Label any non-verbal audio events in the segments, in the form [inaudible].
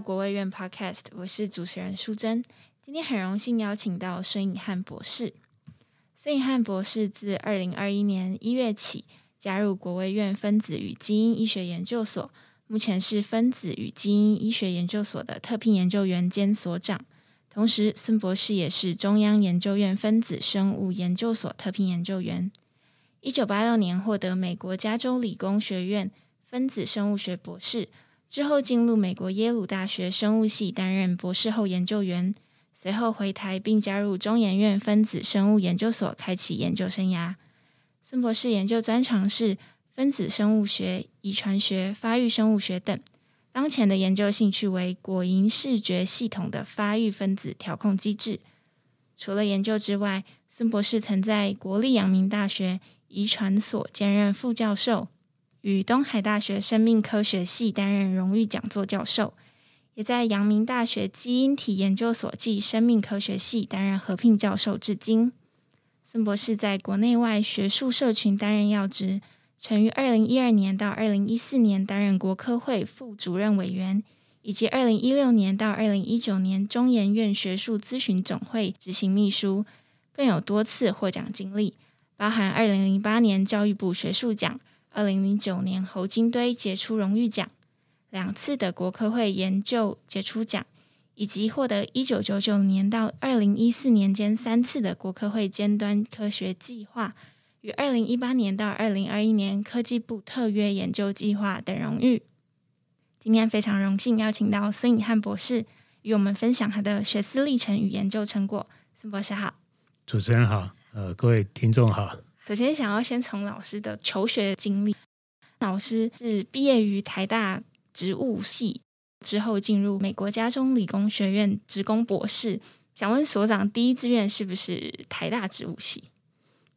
国卫院 Podcast，我是主持人淑珍。今天很荣幸邀请到孙颖瀚博士。孙颖瀚博士自二零二一年一月起加入国卫院分子与基因医学研究所，目前是分子与基因医学研究所的特聘研究员兼所长。同时，孙博士也是中央研究院分子生物研究所特聘研究员。一九八六年获得美国加州理工学院分子生物学博士。之后进入美国耶鲁大学生物系担任博士后研究员，随后回台并加入中研院分子生物研究所，开启研究生涯。孙博士研究专长是分子生物学、遗传学、发育生物学等。当前的研究兴趣为果蝇视觉系统的发育分子调控机制。除了研究之外，孙博士曾在国立阳明大学遗传所兼任副教授。与东海大学生命科学系担任荣誉讲座教授，也在阳明大学基因体研究所暨生命科学系担任合聘教授至今。孙博士在国内外学术社群担任要职，曾于二零一二年到二零一四年担任国科会副主任委员，以及二零一六年到二零一九年中研院学术咨询总会执行秘书，更有多次获奖经历，包含二零零八年教育部学术奖。二零零九年侯金堆杰出荣誉奖，两次的国科会研究杰出奖，以及获得一九九九年到二零一四年间三次的国科会尖端科学计划，与二零一八年到二零二一年科技部特约研究计划等荣誉。今天非常荣幸邀请到孙颖汉博士与我们分享他的学思历程与研究成果。孙博士好，主持人好，呃，各位听众好。首先，想要先从老师的求学经历。老师是毕业于台大植物系，之后进入美国加州理工学院职工博士。想问所长，第一志愿是不是台大植物系？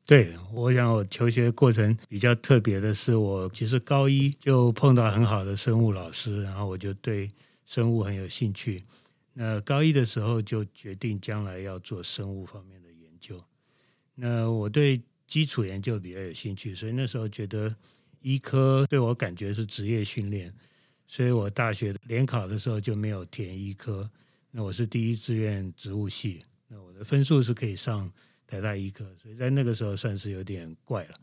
对，我想我求学过程比较特别的是，我其实高一就碰到很好的生物老师，然后我就对生物很有兴趣。那高一的时候就决定将来要做生物方面的研究。那我对基础研究比较有兴趣，所以那时候觉得医科对我感觉是职业训练，所以我大学联考的时候就没有填医科。那我是第一志愿植物系，那我的分数是可以上台大医科，所以在那个时候算是有点怪了。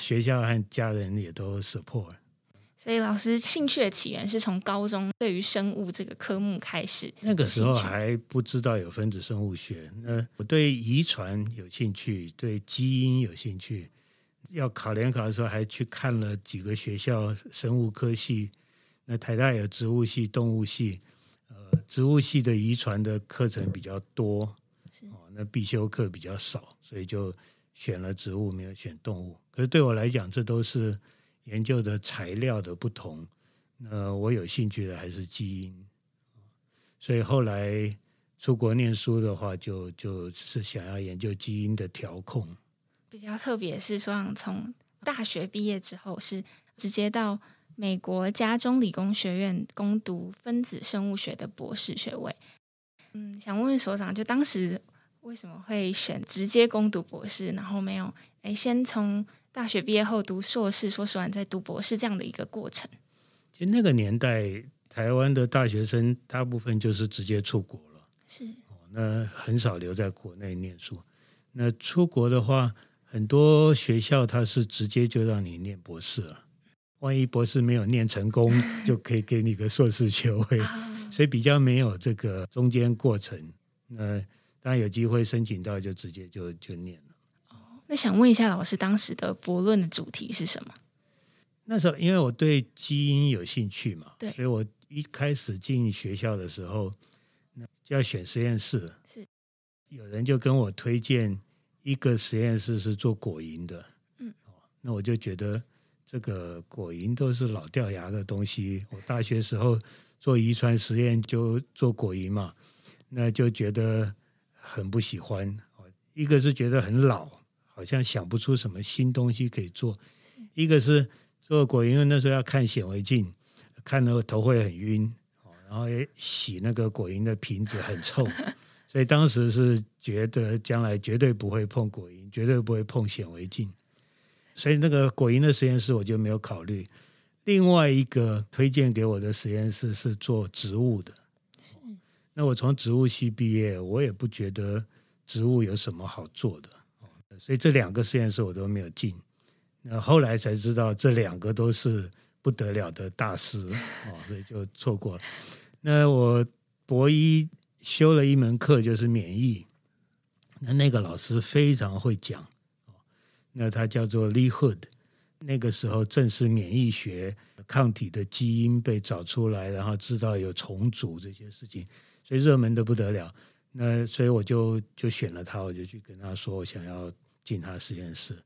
学校和家人也都 support。所以老师兴趣的起源是从高中对于生物这个科目开始。那个时候还不知道有分子生物学。那我对遗传有兴趣，对基因有兴趣。要考联考的时候，还去看了几个学校生物科系。那台大有植物系、动物系。呃，植物系的遗传的课程比较多，哦，那必修课比较少，所以就选了植物，没有选动物。可是对我来讲，这都是。研究的材料的不同，那我有兴趣的还是基因，所以后来出国念书的话就，就是想要研究基因的调控。比较特别是说，从大学毕业之后是直接到美国加州理工学院攻读分子生物学的博士学位。嗯，想问问所长，就当时为什么会选直接攻读博士，然后没有哎先从。大学毕业后读硕士，说实话，在读博士，这样的一个过程。其实那个年代，台湾的大学生大部分就是直接出国了，是哦，那很少留在国内念书。那出国的话，很多学校他是直接就让你念博士了。万一博士没有念成功，[laughs] 就可以给你个硕士学位，所以比较没有这个中间过程。那当然有机会申请到，就直接就就念了。那想问一下老师，当时的博论的主题是什么？那时候因为我对基因有兴趣嘛，对，所以我一开始进学校的时候，那就要选实验室。是，有人就跟我推荐一个实验室是做果蝇的，嗯，那我就觉得这个果蝇都是老掉牙的东西。我大学时候做遗传实验就做果蝇嘛，那就觉得很不喜欢。一个是觉得很老。好像想不出什么新东西可以做。一个是做果蝇，那时候要看显微镜，看那个头会很晕，然后也洗那个果蝇的瓶子很臭，[laughs] 所以当时是觉得将来绝对不会碰果蝇，绝对不会碰显微镜，所以那个果蝇的实验室我就没有考虑。另外一个推荐给我的实验室是做植物的，那我从植物系毕业，我也不觉得植物有什么好做的，所以这两个实验室我都没有进。那后来才知道，这两个都是不得了的大师哦，所以就错过了。那我博一修了一门课，就是免疫。那那个老师非常会讲，那他叫做 Lee Hood。那个时候正是免疫学抗体的基因被找出来，然后知道有重组这些事情，所以热门的不得了。那所以我就就选了他，我就去跟他说我想要进他实验室。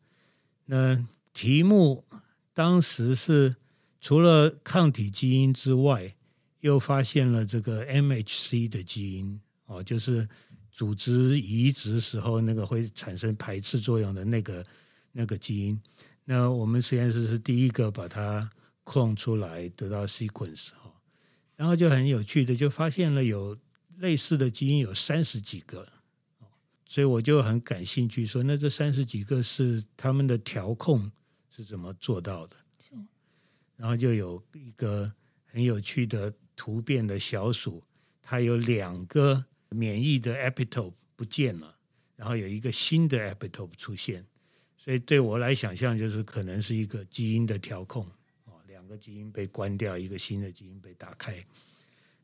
那题目当时是除了抗体基因之外，又发现了这个 MHC 的基因哦，就是组织移植时候那个会产生排斥作用的那个那个基因。那我们实验室是第一个把它 clone 出来得到 sequence 哈，然后就很有趣的就发现了有类似的基因有三十几个，所以我就很感兴趣说，那这三十几个是他们的调控。是怎么做到的？是，然后就有一个很有趣的突变的小鼠，它有两个免疫的 epitope 不见了，然后有一个新的 epitope 出现，所以对我来想象就是可能是一个基因的调控哦，两个基因被关掉，一个新的基因被打开。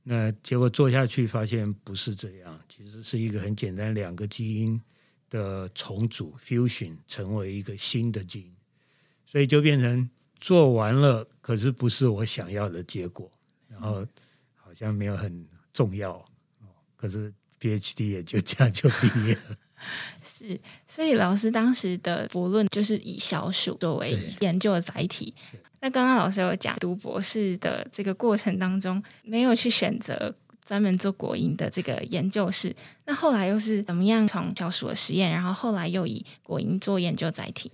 那结果做下去发现不是这样，其实是一个很简单，两个基因的重组 fusion 成为一个新的基因。所以就变成做完了，可是不是我想要的结果，然后好像没有很重要，可是 PhD 也就这样就毕业了。[laughs] 是，所以老师当时的博论就是以小鼠作为研究的载体。那刚刚老师有讲，读博士的这个过程当中，没有去选择专门做果蝇的这个研究室。那后来又是怎么样从小鼠的实验，然后后来又以果蝇做研究载体？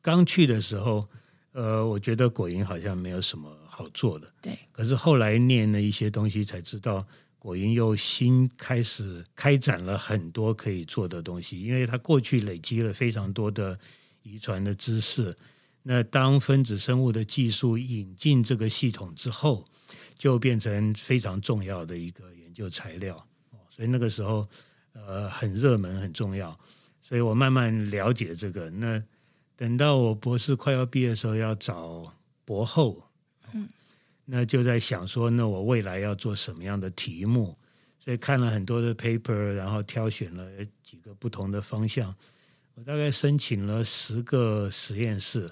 刚去的时候，呃，我觉得果蝇好像没有什么好做的。对。可是后来念了一些东西，才知道果蝇又新开始开展了很多可以做的东西，因为它过去累积了非常多的遗传的知识。那当分子生物的技术引进这个系统之后，就变成非常重要的一个研究材料。所以那个时候，呃，很热门，很重要。所以我慢慢了解这个。那等到我博士快要毕业的时候，要找博后，嗯，那就在想说，那我未来要做什么样的题目？所以看了很多的 paper，然后挑选了几个不同的方向。我大概申请了十个实验室，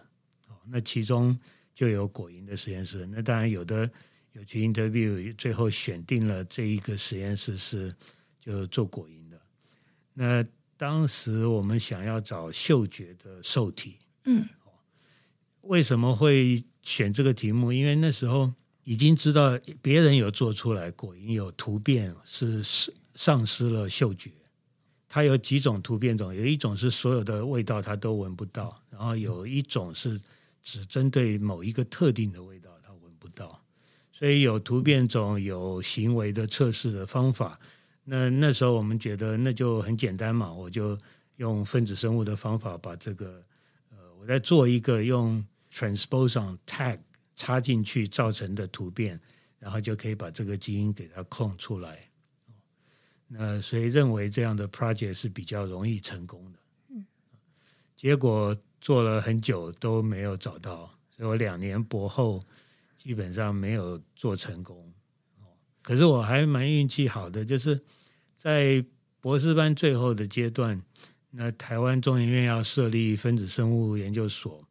那其中就有果蝇的实验室。那当然有的有去 interview，最后选定了这一个实验室是就做果蝇的。那当时我们想要找嗅觉的受体，嗯，为什么会选这个题目？因为那时候已经知道别人有做出来果蝇有突变，是丧失了嗅觉。它有几种突变种，有一种是所有的味道它都闻不到，然后有一种是只针对某一个特定的味道它闻不到。所以有突变种，有行为的测试的方法。那那时候我们觉得那就很简单嘛，我就用分子生物的方法把这个，呃，我在做一个用 transposon tag 插进去造成的突变，然后就可以把这个基因给它 clone 出来。那所以认为这样的 project 是比较容易成功的。嗯，结果做了很久都没有找到，所以我两年博后基本上没有做成功。可是我还蛮运气好的，就是在博士班最后的阶段，那台湾中研院要设立分子生物研究所，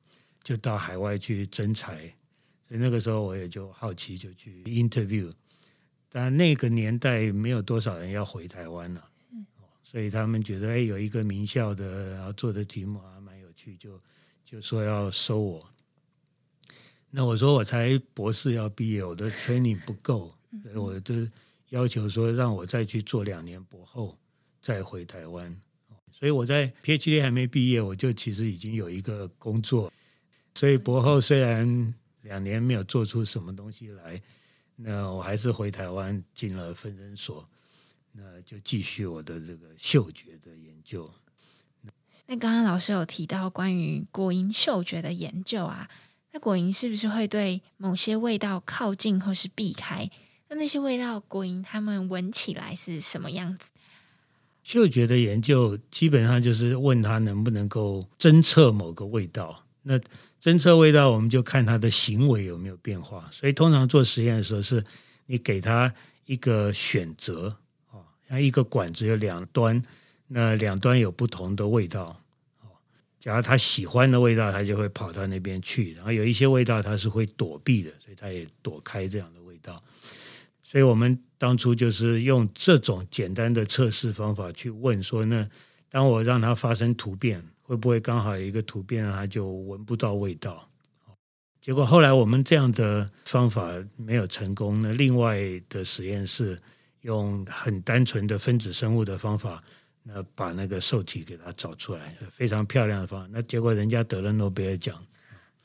就到海外去征才，所以那个时候我也就好奇，就去 interview。但那个年代没有多少人要回台湾了，所以他们觉得哎，有一个名校的，然后做的题目还蛮就就说要收我。那我说我才博士要毕业，我的 training 不够。所以我就要求说，让我再去做两年博后，再回台湾。所以我在 PhD 还没毕业，我就其实已经有一个工作。所以博后虽然两年没有做出什么东西来，那我还是回台湾进了分诊所，那就继续我的这个嗅觉的研究。那刚刚老师有提到关于果蝇嗅觉的研究啊，那果蝇是不是会对某些味道靠近或是避开？那那些味道，果蝇它们闻起来是什么样子？嗅觉的研究基本上就是问他能不能够侦测某个味道。那侦测味道，我们就看他的行为有没有变化。所以通常做实验的时候，是你给他一个选择啊，像一个管子有两端，那两端有不同的味道。假如他喜欢的味道，他就会跑到那边去；然后有一些味道他是会躲避的，所以他也躲开这样的味道。所以我们当初就是用这种简单的测试方法去问说：那当我让它发生突变，会不会刚好有一个突变，它就闻不到味道？结果后来我们这样的方法没有成功。那另外的实验室用很单纯的分子生物的方法。那把那个受体给它找出来，非常漂亮的方法。那结果人家得了诺贝尔奖。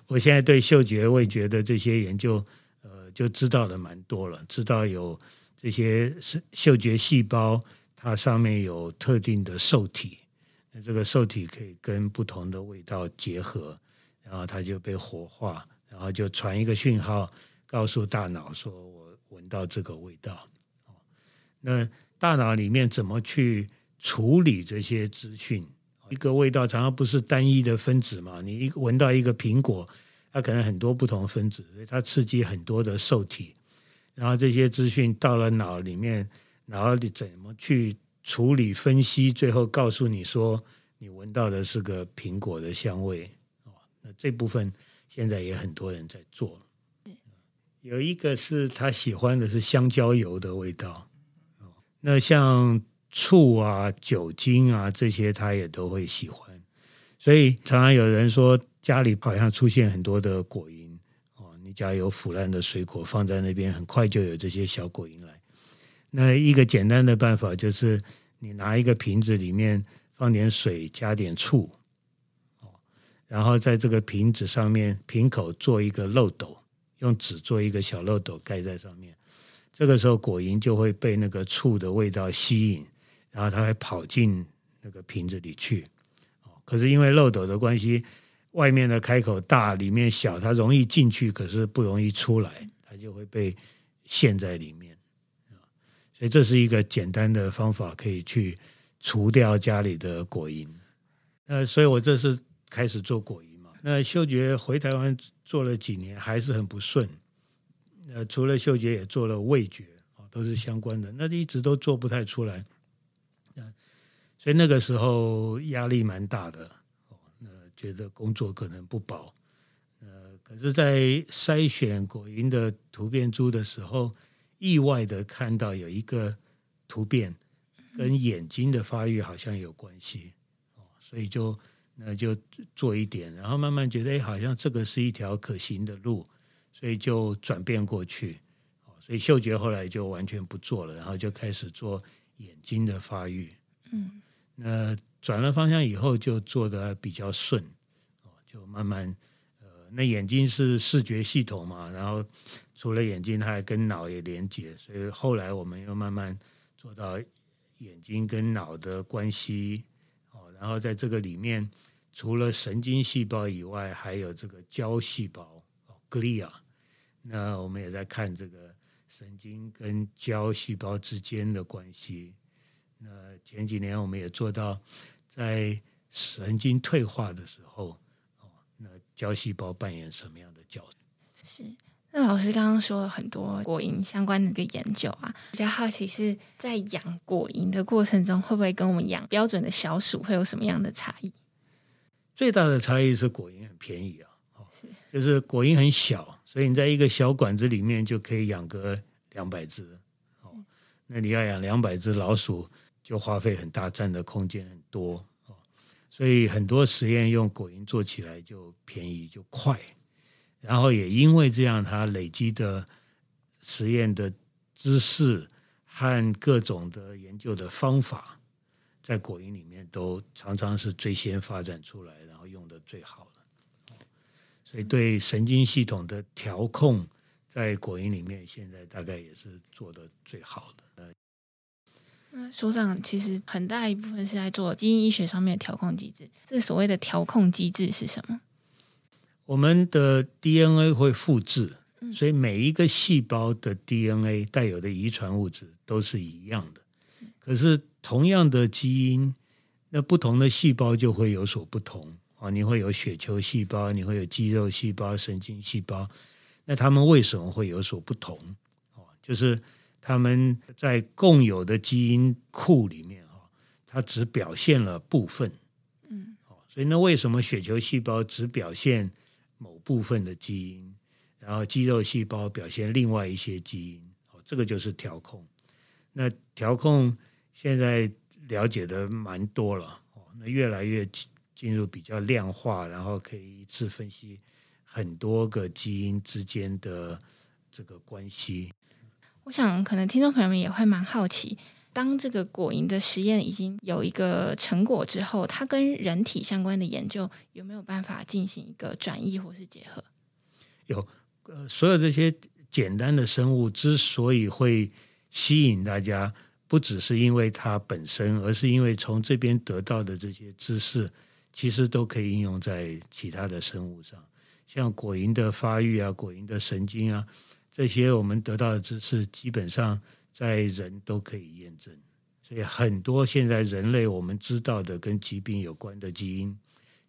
我现在对嗅觉、味觉的这些研究，呃，就知道的蛮多了。知道有这些嗅觉细胞，它上面有特定的受体，那这个受体可以跟不同的味道结合，然后它就被活化，然后就传一个讯号，告诉大脑说我闻到这个味道。那大脑里面怎么去？处理这些资讯，一个味道常常不是单一的分子嘛？你一闻到一个苹果，它可能很多不同分子，所以它刺激很多的受体，然后这些资讯到了脑里面，脑里怎么去处理分析，最后告诉你说你闻到的是个苹果的香味。那这部分现在也很多人在做。有一个是他喜欢的是香蕉油的味道，那像。醋啊、酒精啊，这些他也都会喜欢，所以常常有人说家里好像出现很多的果蝇哦。你家有腐烂的水果放在那边，很快就有这些小果蝇来。那一个简单的办法就是，你拿一个瓶子里面放点水，加点醋，哦，然后在这个瓶子上面瓶口做一个漏斗，用纸做一个小漏斗盖在上面。这个时候果蝇就会被那个醋的味道吸引。然后它会跑进那个瓶子里去，可是因为漏斗的关系，外面的开口大，里面小，它容易进去，可是不容易出来，它就会被陷在里面。所以这是一个简单的方法，可以去除掉家里的果蝇。那所以我这是开始做果蝇嘛。那嗅觉回台湾做了几年，还是很不顺。呃，除了嗅觉，也做了味觉，啊都是相关的，那一直都做不太出来。所以那个时候压力蛮大的，那觉得工作可能不保，呃，可是，在筛选果蝇的突变株的时候，意外的看到有一个突变跟眼睛的发育好像有关系，哦，所以就那就做一点，然后慢慢觉得，哎，好像这个是一条可行的路，所以就转变过去，所以嗅觉后来就完全不做了，然后就开始做眼睛的发育，嗯。那转了方向以后，就做得比较顺，哦，就慢慢，呃，那眼睛是视觉系统嘛，然后除了眼睛，它还跟脑也连接，所以后来我们又慢慢做到眼睛跟脑的关系，哦，然后在这个里面，除了神经细胞以外，还有这个胶细胞，glia，那我们也在看这个神经跟胶细胞之间的关系。那前几年我们也做到，在神经退化的时候，哦，那胶细胞扮演什么样的角色？是。那老师刚刚说了很多果蝇相关的一个研究啊，比较好奇是在养果蝇的过程中，会不会跟我们养标准的小鼠会有什么样的差异？最大的差异是果蝇很便宜啊，哦，是，就是果蝇很小，所以你在一个小管子里面就可以养个两百只，哦，那你要养两百只老鼠。就花费很大，占的空间很多，所以很多实验用果蝇做起来就便宜就快，然后也因为这样，它累积的实验的知识和各种的研究的方法，在果蝇里面都常常是最先发展出来，然后用的最好的，所以对神经系统的调控，在果蝇里面现在大概也是做的最好的。那所长其实很大一部分是在做基因医学上面的调控机制。这个所谓的调控机制是什么？我们的 DNA 会复制，所以每一个细胞的 DNA 带有的遗传物质都是一样的。可是同样的基因，那不同的细胞就会有所不同啊。你会有血球细胞，你会有肌肉细胞、神经细胞，那它们为什么会有所不同？哦，就是它们在共有的基因库里面啊，它只表现了部分。嗯，所以那为什么血球细胞只表现某部分的基因？然后肌肉细胞表现另外一些基因，哦，这个就是调控。那调控现在了解的蛮多了，哦，那越来越进入比较量化，然后可以一次分析很多个基因之间的这个关系。我想，可能听众朋友们也会蛮好奇，当这个果蝇的实验已经有一个成果之后，它跟人体相关的研究有没有办法进行一个转移或是结合？有。呃，所有这些简单的生物之所以会吸引大家，不只是因为它本身，而是因为从这边得到的这些知识，其实都可以应用在其他的生物上。像果蝇的发育啊，果蝇的神经啊，这些我们得到的知识，基本上在人都可以验证。所以很多现在人类我们知道的跟疾病有关的基因，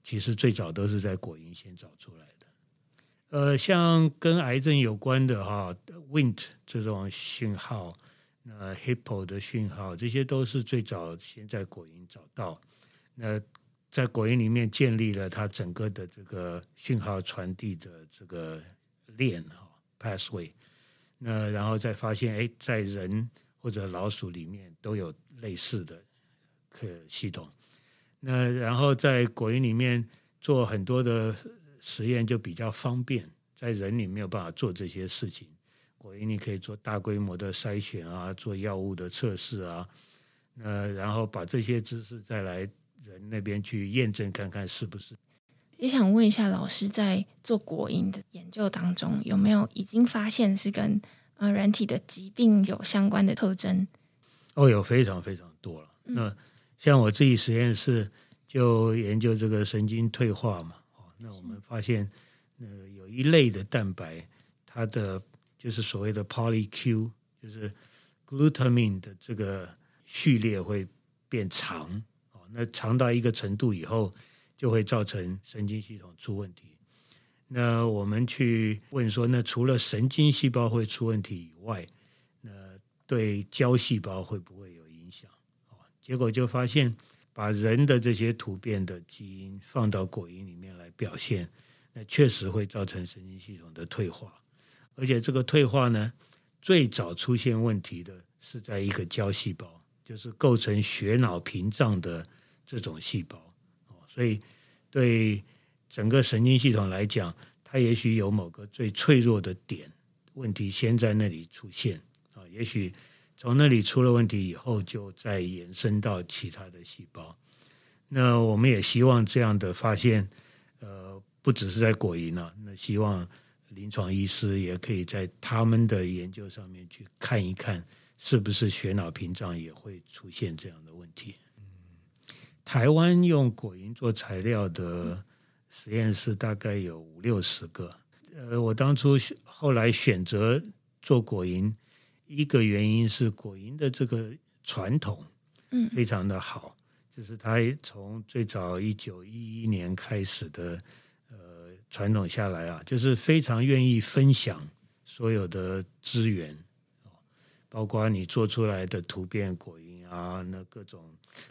其实最早都是在果蝇先找出来的。呃，像跟癌症有关的哈，Wnt 这种讯号，那 Hippo 的讯号，这些都是最早先在果蝇找到。那在果蝇里面建立了它整个的这个讯号传递的这个链哈 passway。那然后再发现，哎，在人或者老鼠里面都有类似的可系统。那然后在果蝇里面做很多的。实验就比较方便，在人里没有办法做这些事情。果蝇你可以做大规模的筛选啊，做药物的测试啊，那然后把这些知识再来人那边去验证看看是不是。也想问一下老师，在做果蝇的研究当中，有没有已经发现是跟呃人体的疾病有相关的特征？哦，有非常非常多了。那像我自己实验室就研究这个神经退化嘛。那我们发现，呃，有一类的蛋白，它的就是所谓的 polyQ，就是 glutamine 的这个序列会变长，哦，那长到一个程度以后，就会造成神经系统出问题。那我们去问说，那除了神经细胞会出问题以外，那对胶细胞会不会有影响？哦，结果就发现。把人的这些突变的基因放到果蝇里面来表现，那确实会造成神经系统的退化，而且这个退化呢，最早出现问题的是在一个胶细胞，就是构成血脑屏障的这种细胞。所以对整个神经系统来讲，它也许有某个最脆弱的点，问题先在那里出现啊，也许。从那里出了问题以后，就再延伸到其他的细胞。那我们也希望这样的发现，呃，不只是在果蝇啊，那希望临床医师也可以在他们的研究上面去看一看，是不是血脑屏障也会出现这样的问题。嗯，台湾用果蝇做材料的实验室大概有五六十个。呃，我当初后来选择做果蝇。一个原因是果蝇的这个传统，嗯，非常的好，就是它从最早一九一一年开始的，呃，传统下来啊，就是非常愿意分享所有的资源，包括你做出来的图片果蝇啊，那各种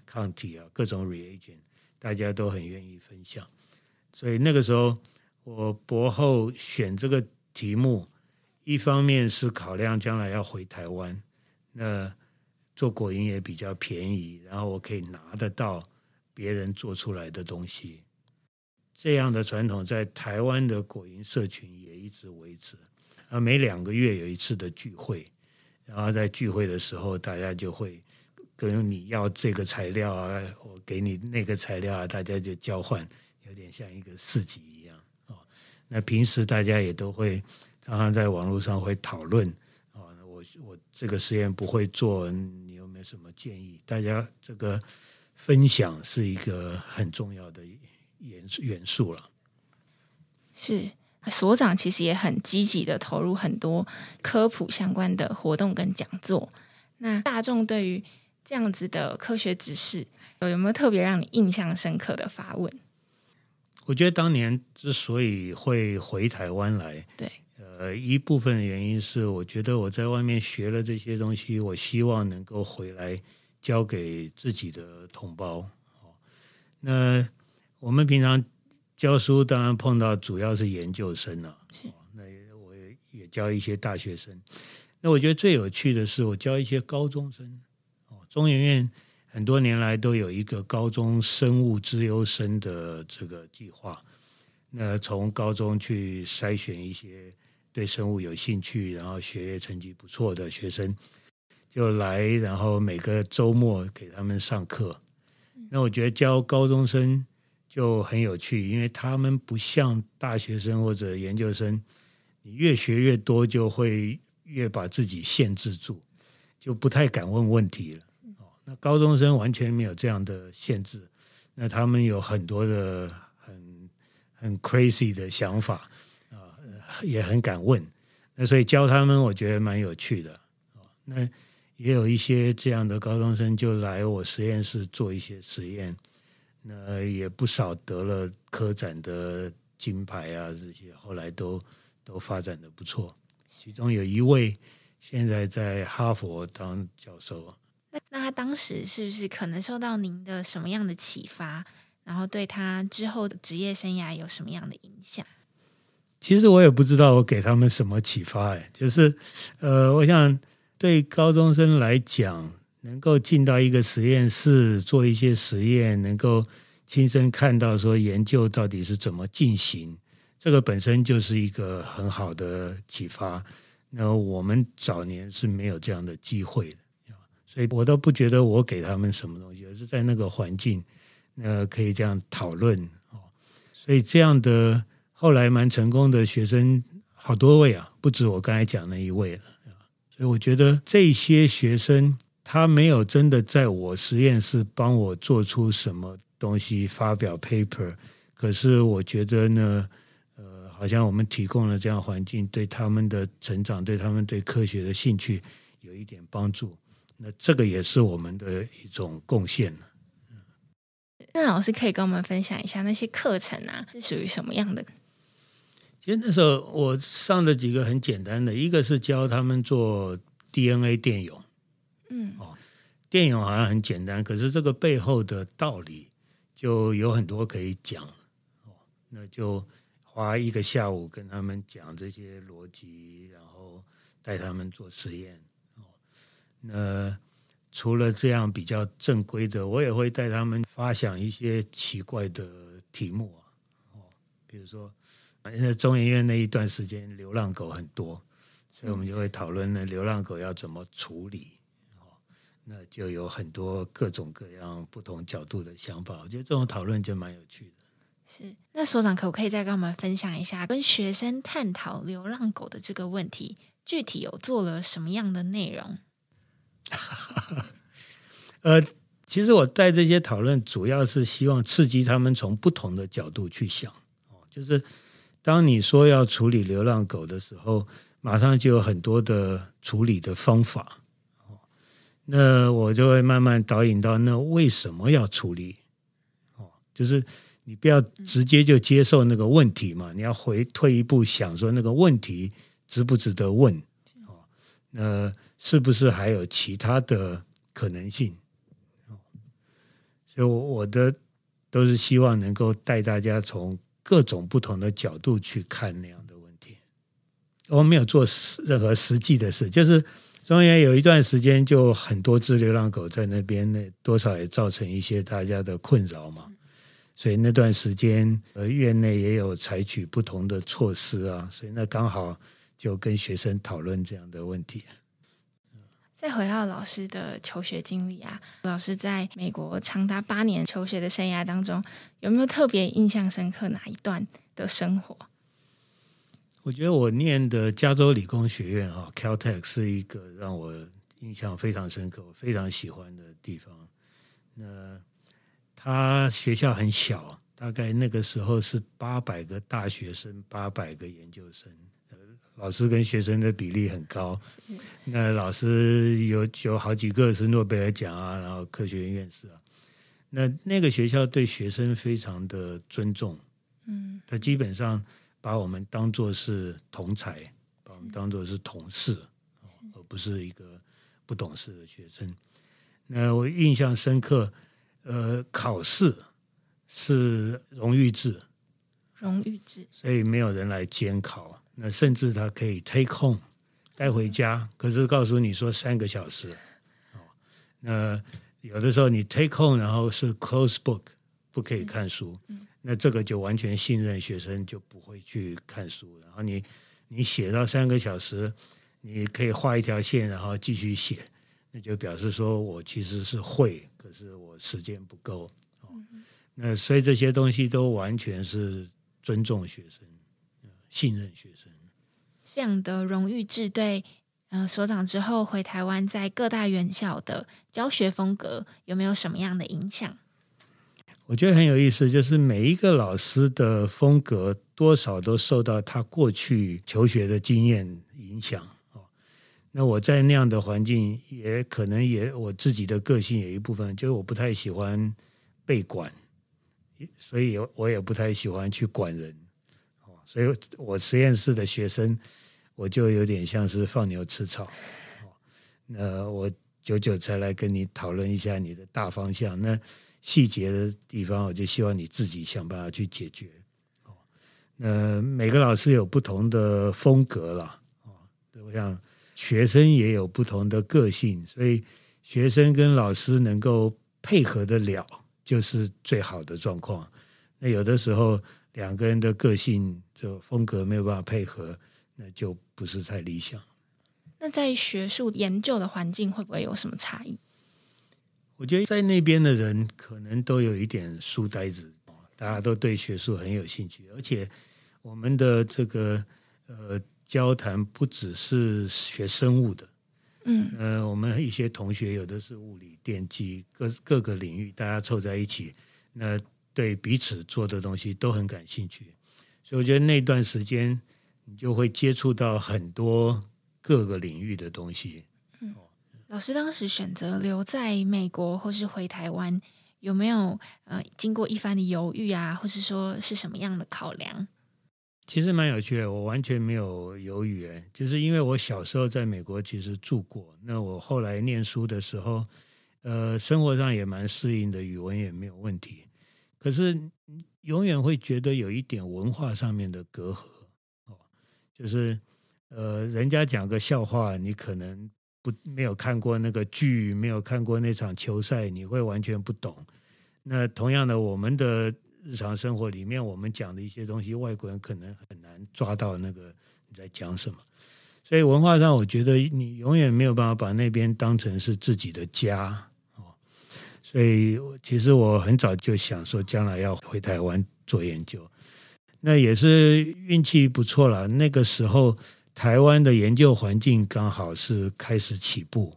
抗体啊，各种 reagent，大家都很愿意分享。所以那个时候我博后选这个题目。一方面是考量将来要回台湾，那做果蝇也比较便宜，然后我可以拿得到别人做出来的东西。这样的传统在台湾的果蝇社群也一直维持。啊，每两个月有一次的聚会，然后在聚会的时候，大家就会跟你要这个材料啊，我给你那个材料啊，大家就交换，有点像一个市集一样哦。那平时大家也都会。常常在网络上会讨论啊，我我这个实验不会做，你有没有什么建议？大家这个分享是一个很重要的元素元素了。是，所长其实也很积极的投入很多科普相关的活动跟讲座。那大众对于这样子的科学知识，有没有特别让你印象深刻的发问？我觉得当年之所以会回台湾来，对，呃，一部分的原因是我觉得我在外面学了这些东西，我希望能够回来教给自己的同胞。那我们平常教书，当然碰到主要是研究生啊，是，那我也也教一些大学生。那我觉得最有趣的是，我教一些高中生。哦，中研院很多年来都有一个高中生物资优生的这个计划。那从高中去筛选一些对生物有兴趣，然后学业成绩不错的学生，就来，然后每个周末给他们上课。那我觉得教高中生就很有趣，因为他们不像大学生或者研究生，你越学越多就会。越把自己限制住，就不太敢问问题了。高中生完全没有这样的限制，那他们有很多的很很 crazy 的想法啊，也很敢问。那所以教他们，我觉得蛮有趣的。那也有一些这样的高中生就来我实验室做一些实验，那也不少得了科展的金牌啊，这些后来都都发展的不错。其中有一位现在在哈佛当教授。那那他当时是不是可能受到您的什么样的启发，然后对他之后的职业生涯有什么样的影响？其实我也不知道我给他们什么启发，哎，就是呃，我想对高中生来讲，能够进到一个实验室做一些实验，能够亲身看到说研究到底是怎么进行。这个本身就是一个很好的启发。那我们早年是没有这样的机会，所以我都不觉得我给他们什么东西，而是在那个环境，呃可以这样讨论哦。所以这样的后来蛮成功的学生好多位啊，不止我刚才讲那一位了。所以我觉得这些学生他没有真的在我实验室帮我做出什么东西，发表 paper，可是我觉得呢。呃好像我们提供了这样环境，对他们的成长，对他们对科学的兴趣有一点帮助。那这个也是我们的一种贡献。那老师可以跟我们分享一下那些课程啊，是属于什么样的？其实那时候我上了几个很简单的，一个是教他们做 DNA 电泳。嗯，哦，电泳好像很简单，可是这个背后的道理就有很多可以讲。哦，那就。花一个下午跟他们讲这些逻辑，然后带他们做实验。那除了这样比较正规的，我也会带他们发想一些奇怪的题目啊。哦，比如说，因为中研院那一段时间流浪狗很多，所以我们就会讨论呢，流浪狗要怎么处理。哦，那就有很多各种各样不同角度的想法。我觉得这种讨论就蛮有趣的。是，那所长可不可以再跟我们分享一下，跟学生探讨流浪狗的这个问题，具体有做了什么样的内容？哈 [laughs] 哈呃，其实我带这些讨论，主要是希望刺激他们从不同的角度去想。哦，就是当你说要处理流浪狗的时候，马上就有很多的处理的方法。哦，那我就会慢慢导引到，那为什么要处理？哦，就是。你不要直接就接受那个问题嘛，你要回退一步想说那个问题值不值得问？那是不是还有其他的可能性？所以我我的都是希望能够带大家从各种不同的角度去看那样的问题。我没有做任何实际的事，就是中间有一段时间就很多只流浪狗在那边，那多少也造成一些大家的困扰嘛。所以那段时间，呃，院内也有采取不同的措施啊，所以那刚好就跟学生讨论这样的问题。再回到老师的求学经历啊，老师在美国长达八年求学的生涯当中，有没有特别印象深刻哪一段的生活？我觉得我念的加州理工学院啊，Caltech 是一个让我印象非常深刻、我非常喜欢的地方。那他学校很小，大概那个时候是八百个大学生，八百个研究生，老师跟学生的比例很高。那老师有有好几个是诺贝尔奖啊，然后科学院院士啊。那那个学校对学生非常的尊重，嗯，他基本上把我们当做是同才，把我们当做是同事，而不是一个不懂事的学生。那我印象深刻，呃，考试是荣誉制，荣誉制，所以没有人来监考。那甚至他可以 take home 带回家，可是告诉你说三个小时。哦，那有的时候你 take home，然后是 close book，不可以看书。那这个就完全信任学生就不会去看书。然后你你写到三个小时，你可以画一条线，然后继续写，那就表示说我其实是会，可是我时间不够。哦，那所以这些东西都完全是尊重学生。信任学生，这样的荣誉制对，嗯、呃，所长之后回台湾，在各大院校的教学风格有没有什么样的影响？我觉得很有意思，就是每一个老师的风格多少都受到他过去求学的经验影响。哦，那我在那样的环境，也可能也我自己的个性有一部分，就是我不太喜欢被管，所以我也不太喜欢去管人。所以，我实验室的学生，我就有点像是放牛吃草。那我久久才来跟你讨论一下你的大方向，那细节的地方，我就希望你自己想办法去解决。那每个老师有不同的风格了，我想学生也有不同的个性，所以学生跟老师能够配合得了，就是最好的状况。那有的时候，两个人的个性。就风格没有办法配合，那就不是太理想。那在学术研究的环境会不会有什么差异？我觉得在那边的人可能都有一点书呆子，大家都对学术很有兴趣，而且我们的这个呃交谈不只是学生物的，嗯，呃，我们一些同学有的是物理、电机各各个领域，大家凑在一起，那对彼此做的东西都很感兴趣。所以我觉得那段时间，你就会接触到很多各个领域的东西。嗯，老师当时选择留在美国或是回台湾，有没有呃经过一番的犹豫啊，或是说是什么样的考量？其实蛮有趣的，我完全没有犹豫，哎，就是因为我小时候在美国其实住过，那我后来念书的时候，呃，生活上也蛮适应的，语文也没有问题。可是。永远会觉得有一点文化上面的隔阂，哦，就是呃，人家讲个笑话，你可能不没有看过那个剧，没有看过那场球赛，你会完全不懂。那同样的，我们的日常生活里面，我们讲的一些东西，外国人可能很难抓到那个你在讲什么。所以文化上，我觉得你永远没有办法把那边当成是自己的家。所以，其实我很早就想说，将来要回台湾做研究。那也是运气不错了。那个时候，台湾的研究环境刚好是开始起步，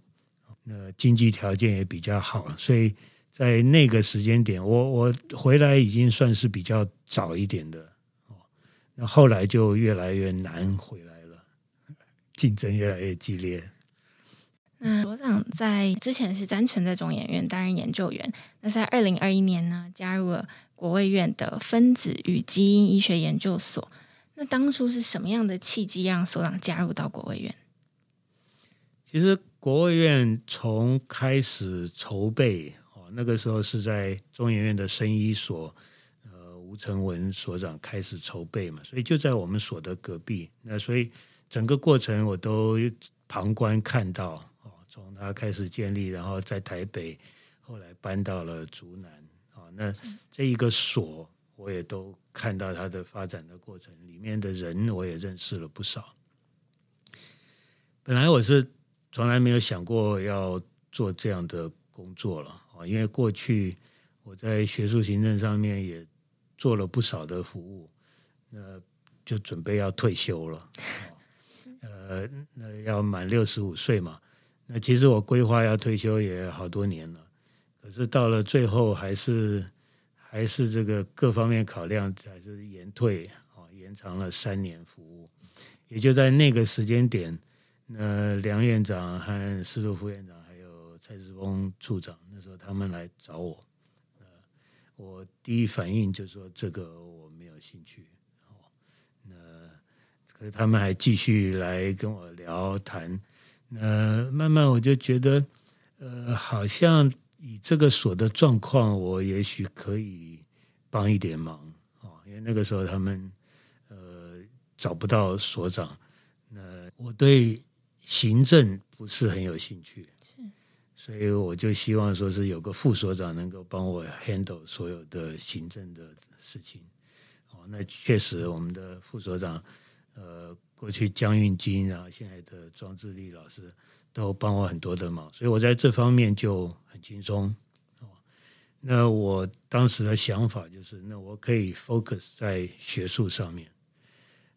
那经济条件也比较好，所以在那个时间点，我我回来已经算是比较早一点的。哦，那后来就越来越难回来了，竞争越来越激烈。嗯所长在之前是单纯在中研院担任研究员，那在二零二一年呢，加入了国卫院的分子与基因医学研究所。那当初是什么样的契机让所长加入到国卫院？其实国卫院从开始筹备哦，那个时候是在中研院的生医所，呃，吴成文所长开始筹备嘛，所以就在我们所的隔壁。那所以整个过程我都旁观看到。从他开始建立，然后在台北，后来搬到了竹南啊。那这一个所，我也都看到它的发展的过程，里面的人我也认识了不少。本来我是从来没有想过要做这样的工作了啊，因为过去我在学术行政上面也做了不少的服务，那就准备要退休了。呃，那要满六十五岁嘛。那其实我规划要退休也好多年了，可是到了最后还是还是这个各方面考量，还是延退啊，延长了三年服务。也就在那个时间点，那梁院长和司徒副院长还有蔡志峰处长，那时候他们来找我，呃，我第一反应就说这个我没有兴趣。哦，那可是他们还继续来跟我聊谈，那慢慢我就觉得，呃，好像以这个所的状况，我也许可以帮一点忙哦，因为那个时候他们呃。找不到所长，那我对行政不是很有兴趣，是，所以我就希望说是有个副所长能够帮我 handle 所有的行政的事情。哦，那确实我们的副所长，呃，过去江运金，然后现在的庄志立老师都帮我很多的忙，所以我在这方面就很轻松。那我当时的想法就是，那我可以 focus 在学术上面。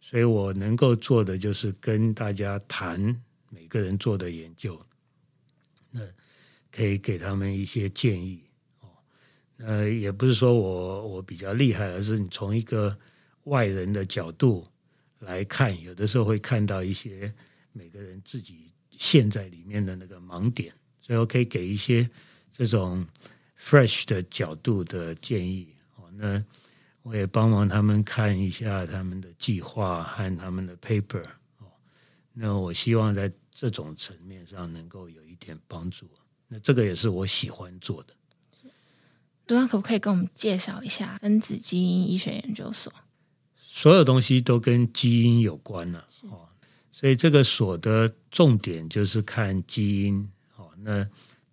所以我能够做的就是跟大家谈每个人做的研究，那可以给他们一些建议哦。呃，也不是说我我比较厉害，而是你从一个外人的角度来看，有的时候会看到一些每个人自己陷在里面的那个盲点，所以我可以给一些这种 fresh 的角度的建议哦。那我也帮忙他们看一下他们的计划和他们的 paper 哦，那我希望在这种层面上能够有一点帮助。那这个也是我喜欢做的。组长可不可以跟我们介绍一下分子基因医学研究所？所有东西都跟基因有关了哦，所以这个所的重点就是看基因哦。那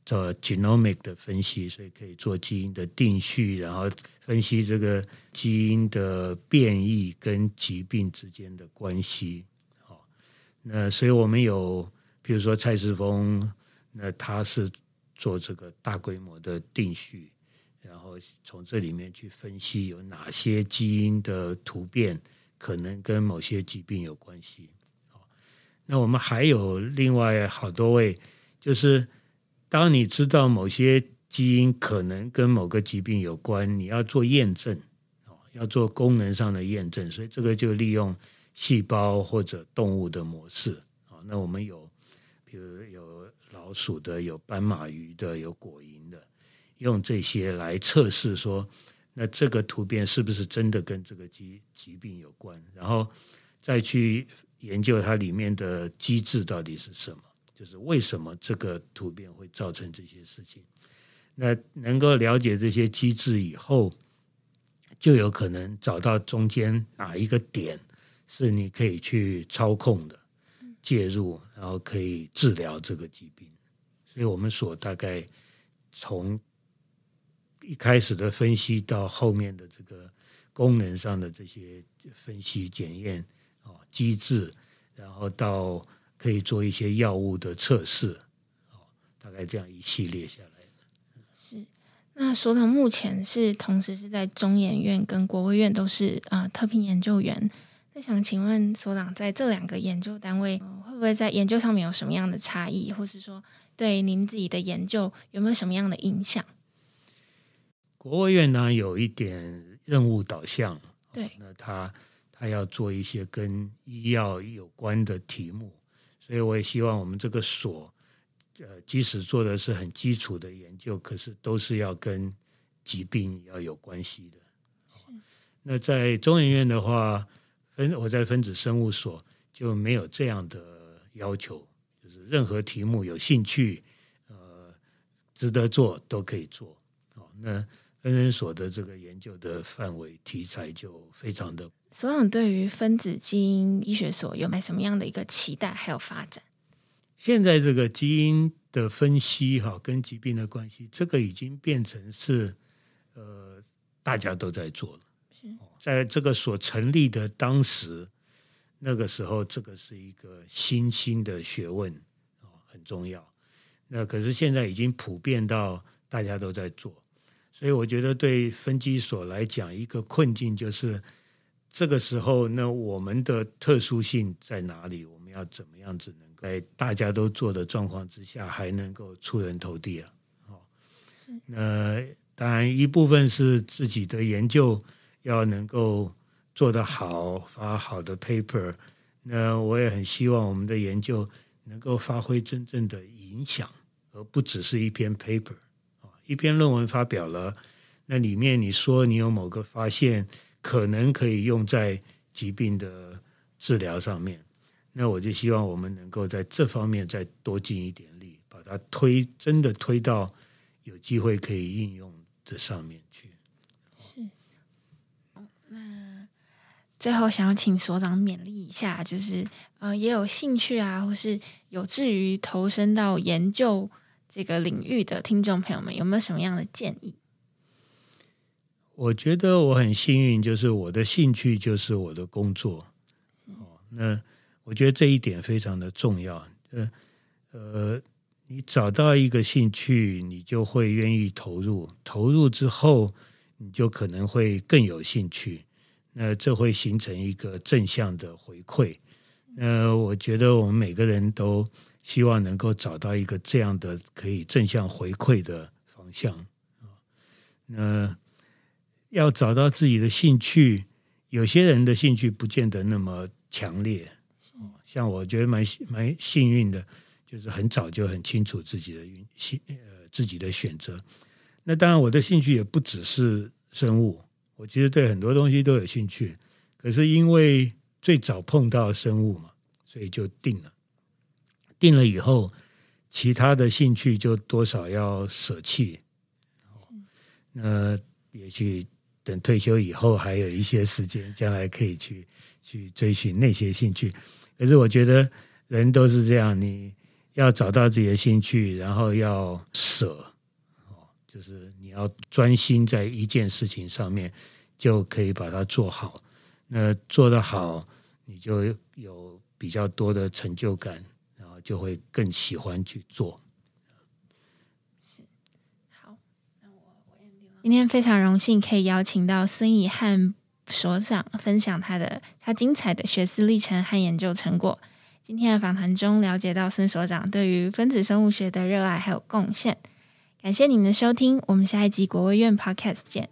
做 genomic 的分析，所以可以做基因的定序，然后分析这个基因的变异跟疾病之间的关系。哦，那所以我们有，比如说蔡世峰，那他是做这个大规模的定序，然后从这里面去分析有哪些基因的突变可能跟某些疾病有关系。好，那我们还有另外好多位，就是。当你知道某些基因可能跟某个疾病有关，你要做验证，哦，要做功能上的验证，所以这个就利用细胞或者动物的模式，啊，那我们有，比如有老鼠的，有斑马鱼的，有果蝇，用这些来测试说，那这个突变是不是真的跟这个疾疾病有关，然后再去研究它里面的机制到底是什么。就是为什么这个突变会造成这些事情？那能够了解这些机制以后，就有可能找到中间哪一个点是你可以去操控的、介入，然后可以治疗这个疾病。所以我们所大概从一开始的分析到后面的这个功能上的这些分析、检验啊机制，然后到。可以做一些药物的测试，哦大概这样一系列下来。是，那所长目前是同时是在中研院跟国卫院都是啊、特聘研究员。那想请问所长，在这两个研究单位，会不会在研究上面有什么样的差异，或是说对您自己的研究有没有什么样的影响？国务院呢，有一点任务导向，对，那他他要做一些跟医药有关的题目。所以我也希望我们这个所，呃，即使做的是很基础的研究，可是都是要跟疾病要有关系的。那在中研院的话，分我在分子生物所就没有这样的要求，就是任何题目有兴趣，呃，值得做都可以做。哦，那分生所的这个研究的范围题材就非常的。所长对于分子基因医学所有没什么样的一个期待还有发展？现在这个基因的分析哈，跟疾病的关系，这个已经变成是呃大家都在做了。是在这个所成立的当时，那个时候，这个是一个新兴的学问啊，很重要。那可是现在已经普遍到大家都在做，所以我觉得对分机所来讲，一个困境就是。这个时候，那我们的特殊性在哪里？我们要怎么样子能够在大家都做的状况之下，还能够出人头地啊？好，那当然一部分是自己的研究要能够做得好，发好的 paper。那我也很希望我们的研究能够发挥真正的影响，而不只是一篇 paper。一篇论文发表了，那里面你说你有某个发现，可能可以用在疾病的治疗上面，那我就希望我们能够在这方面再多尽一点力，把它推真的推到有机会可以应用这上面去。是。那最后想要请所长勉励一下，就是呃，也有兴趣啊，或是有志于投身到研究。这个领域的听众朋友们有没有什么样的建议？我觉得我很幸运，就是我的兴趣就是我的工作。哦，那我觉得这一点非常的重要。呃呃，你找到一个兴趣，你就会愿意投入，投入之后，你就可能会更有兴趣。那这会形成一个正向的回馈。那我觉得我们每个人都。希望能够找到一个这样的可以正向回馈的方向啊。那要找到自己的兴趣，有些人的兴趣不见得那么强烈。像我觉得蛮蛮幸运的，就是很早就很清楚自己的兴呃自己的选择。那当然，我的兴趣也不只是生物，我其实对很多东西都有兴趣。可是因为最早碰到生物嘛，所以就定了。定了以后，其他的兴趣就多少要舍弃。那也许等退休以后，还有一些时间，将来可以去去追寻那些兴趣。可是我觉得人都是这样，你要找到自己的兴趣，然后要舍，哦，就是你要专心在一件事情上面，就可以把它做好。那做得好，你就有比较多的成就感。就会更喜欢去做。是，好，那我今天非常荣幸可以邀请到孙以汉所长分享他的他精彩的学思历程和研究成果。今天的访谈中了解到孙所长对于分子生物学的热爱还有贡献。感谢您的收听，我们下一集国卫院 Podcast 见。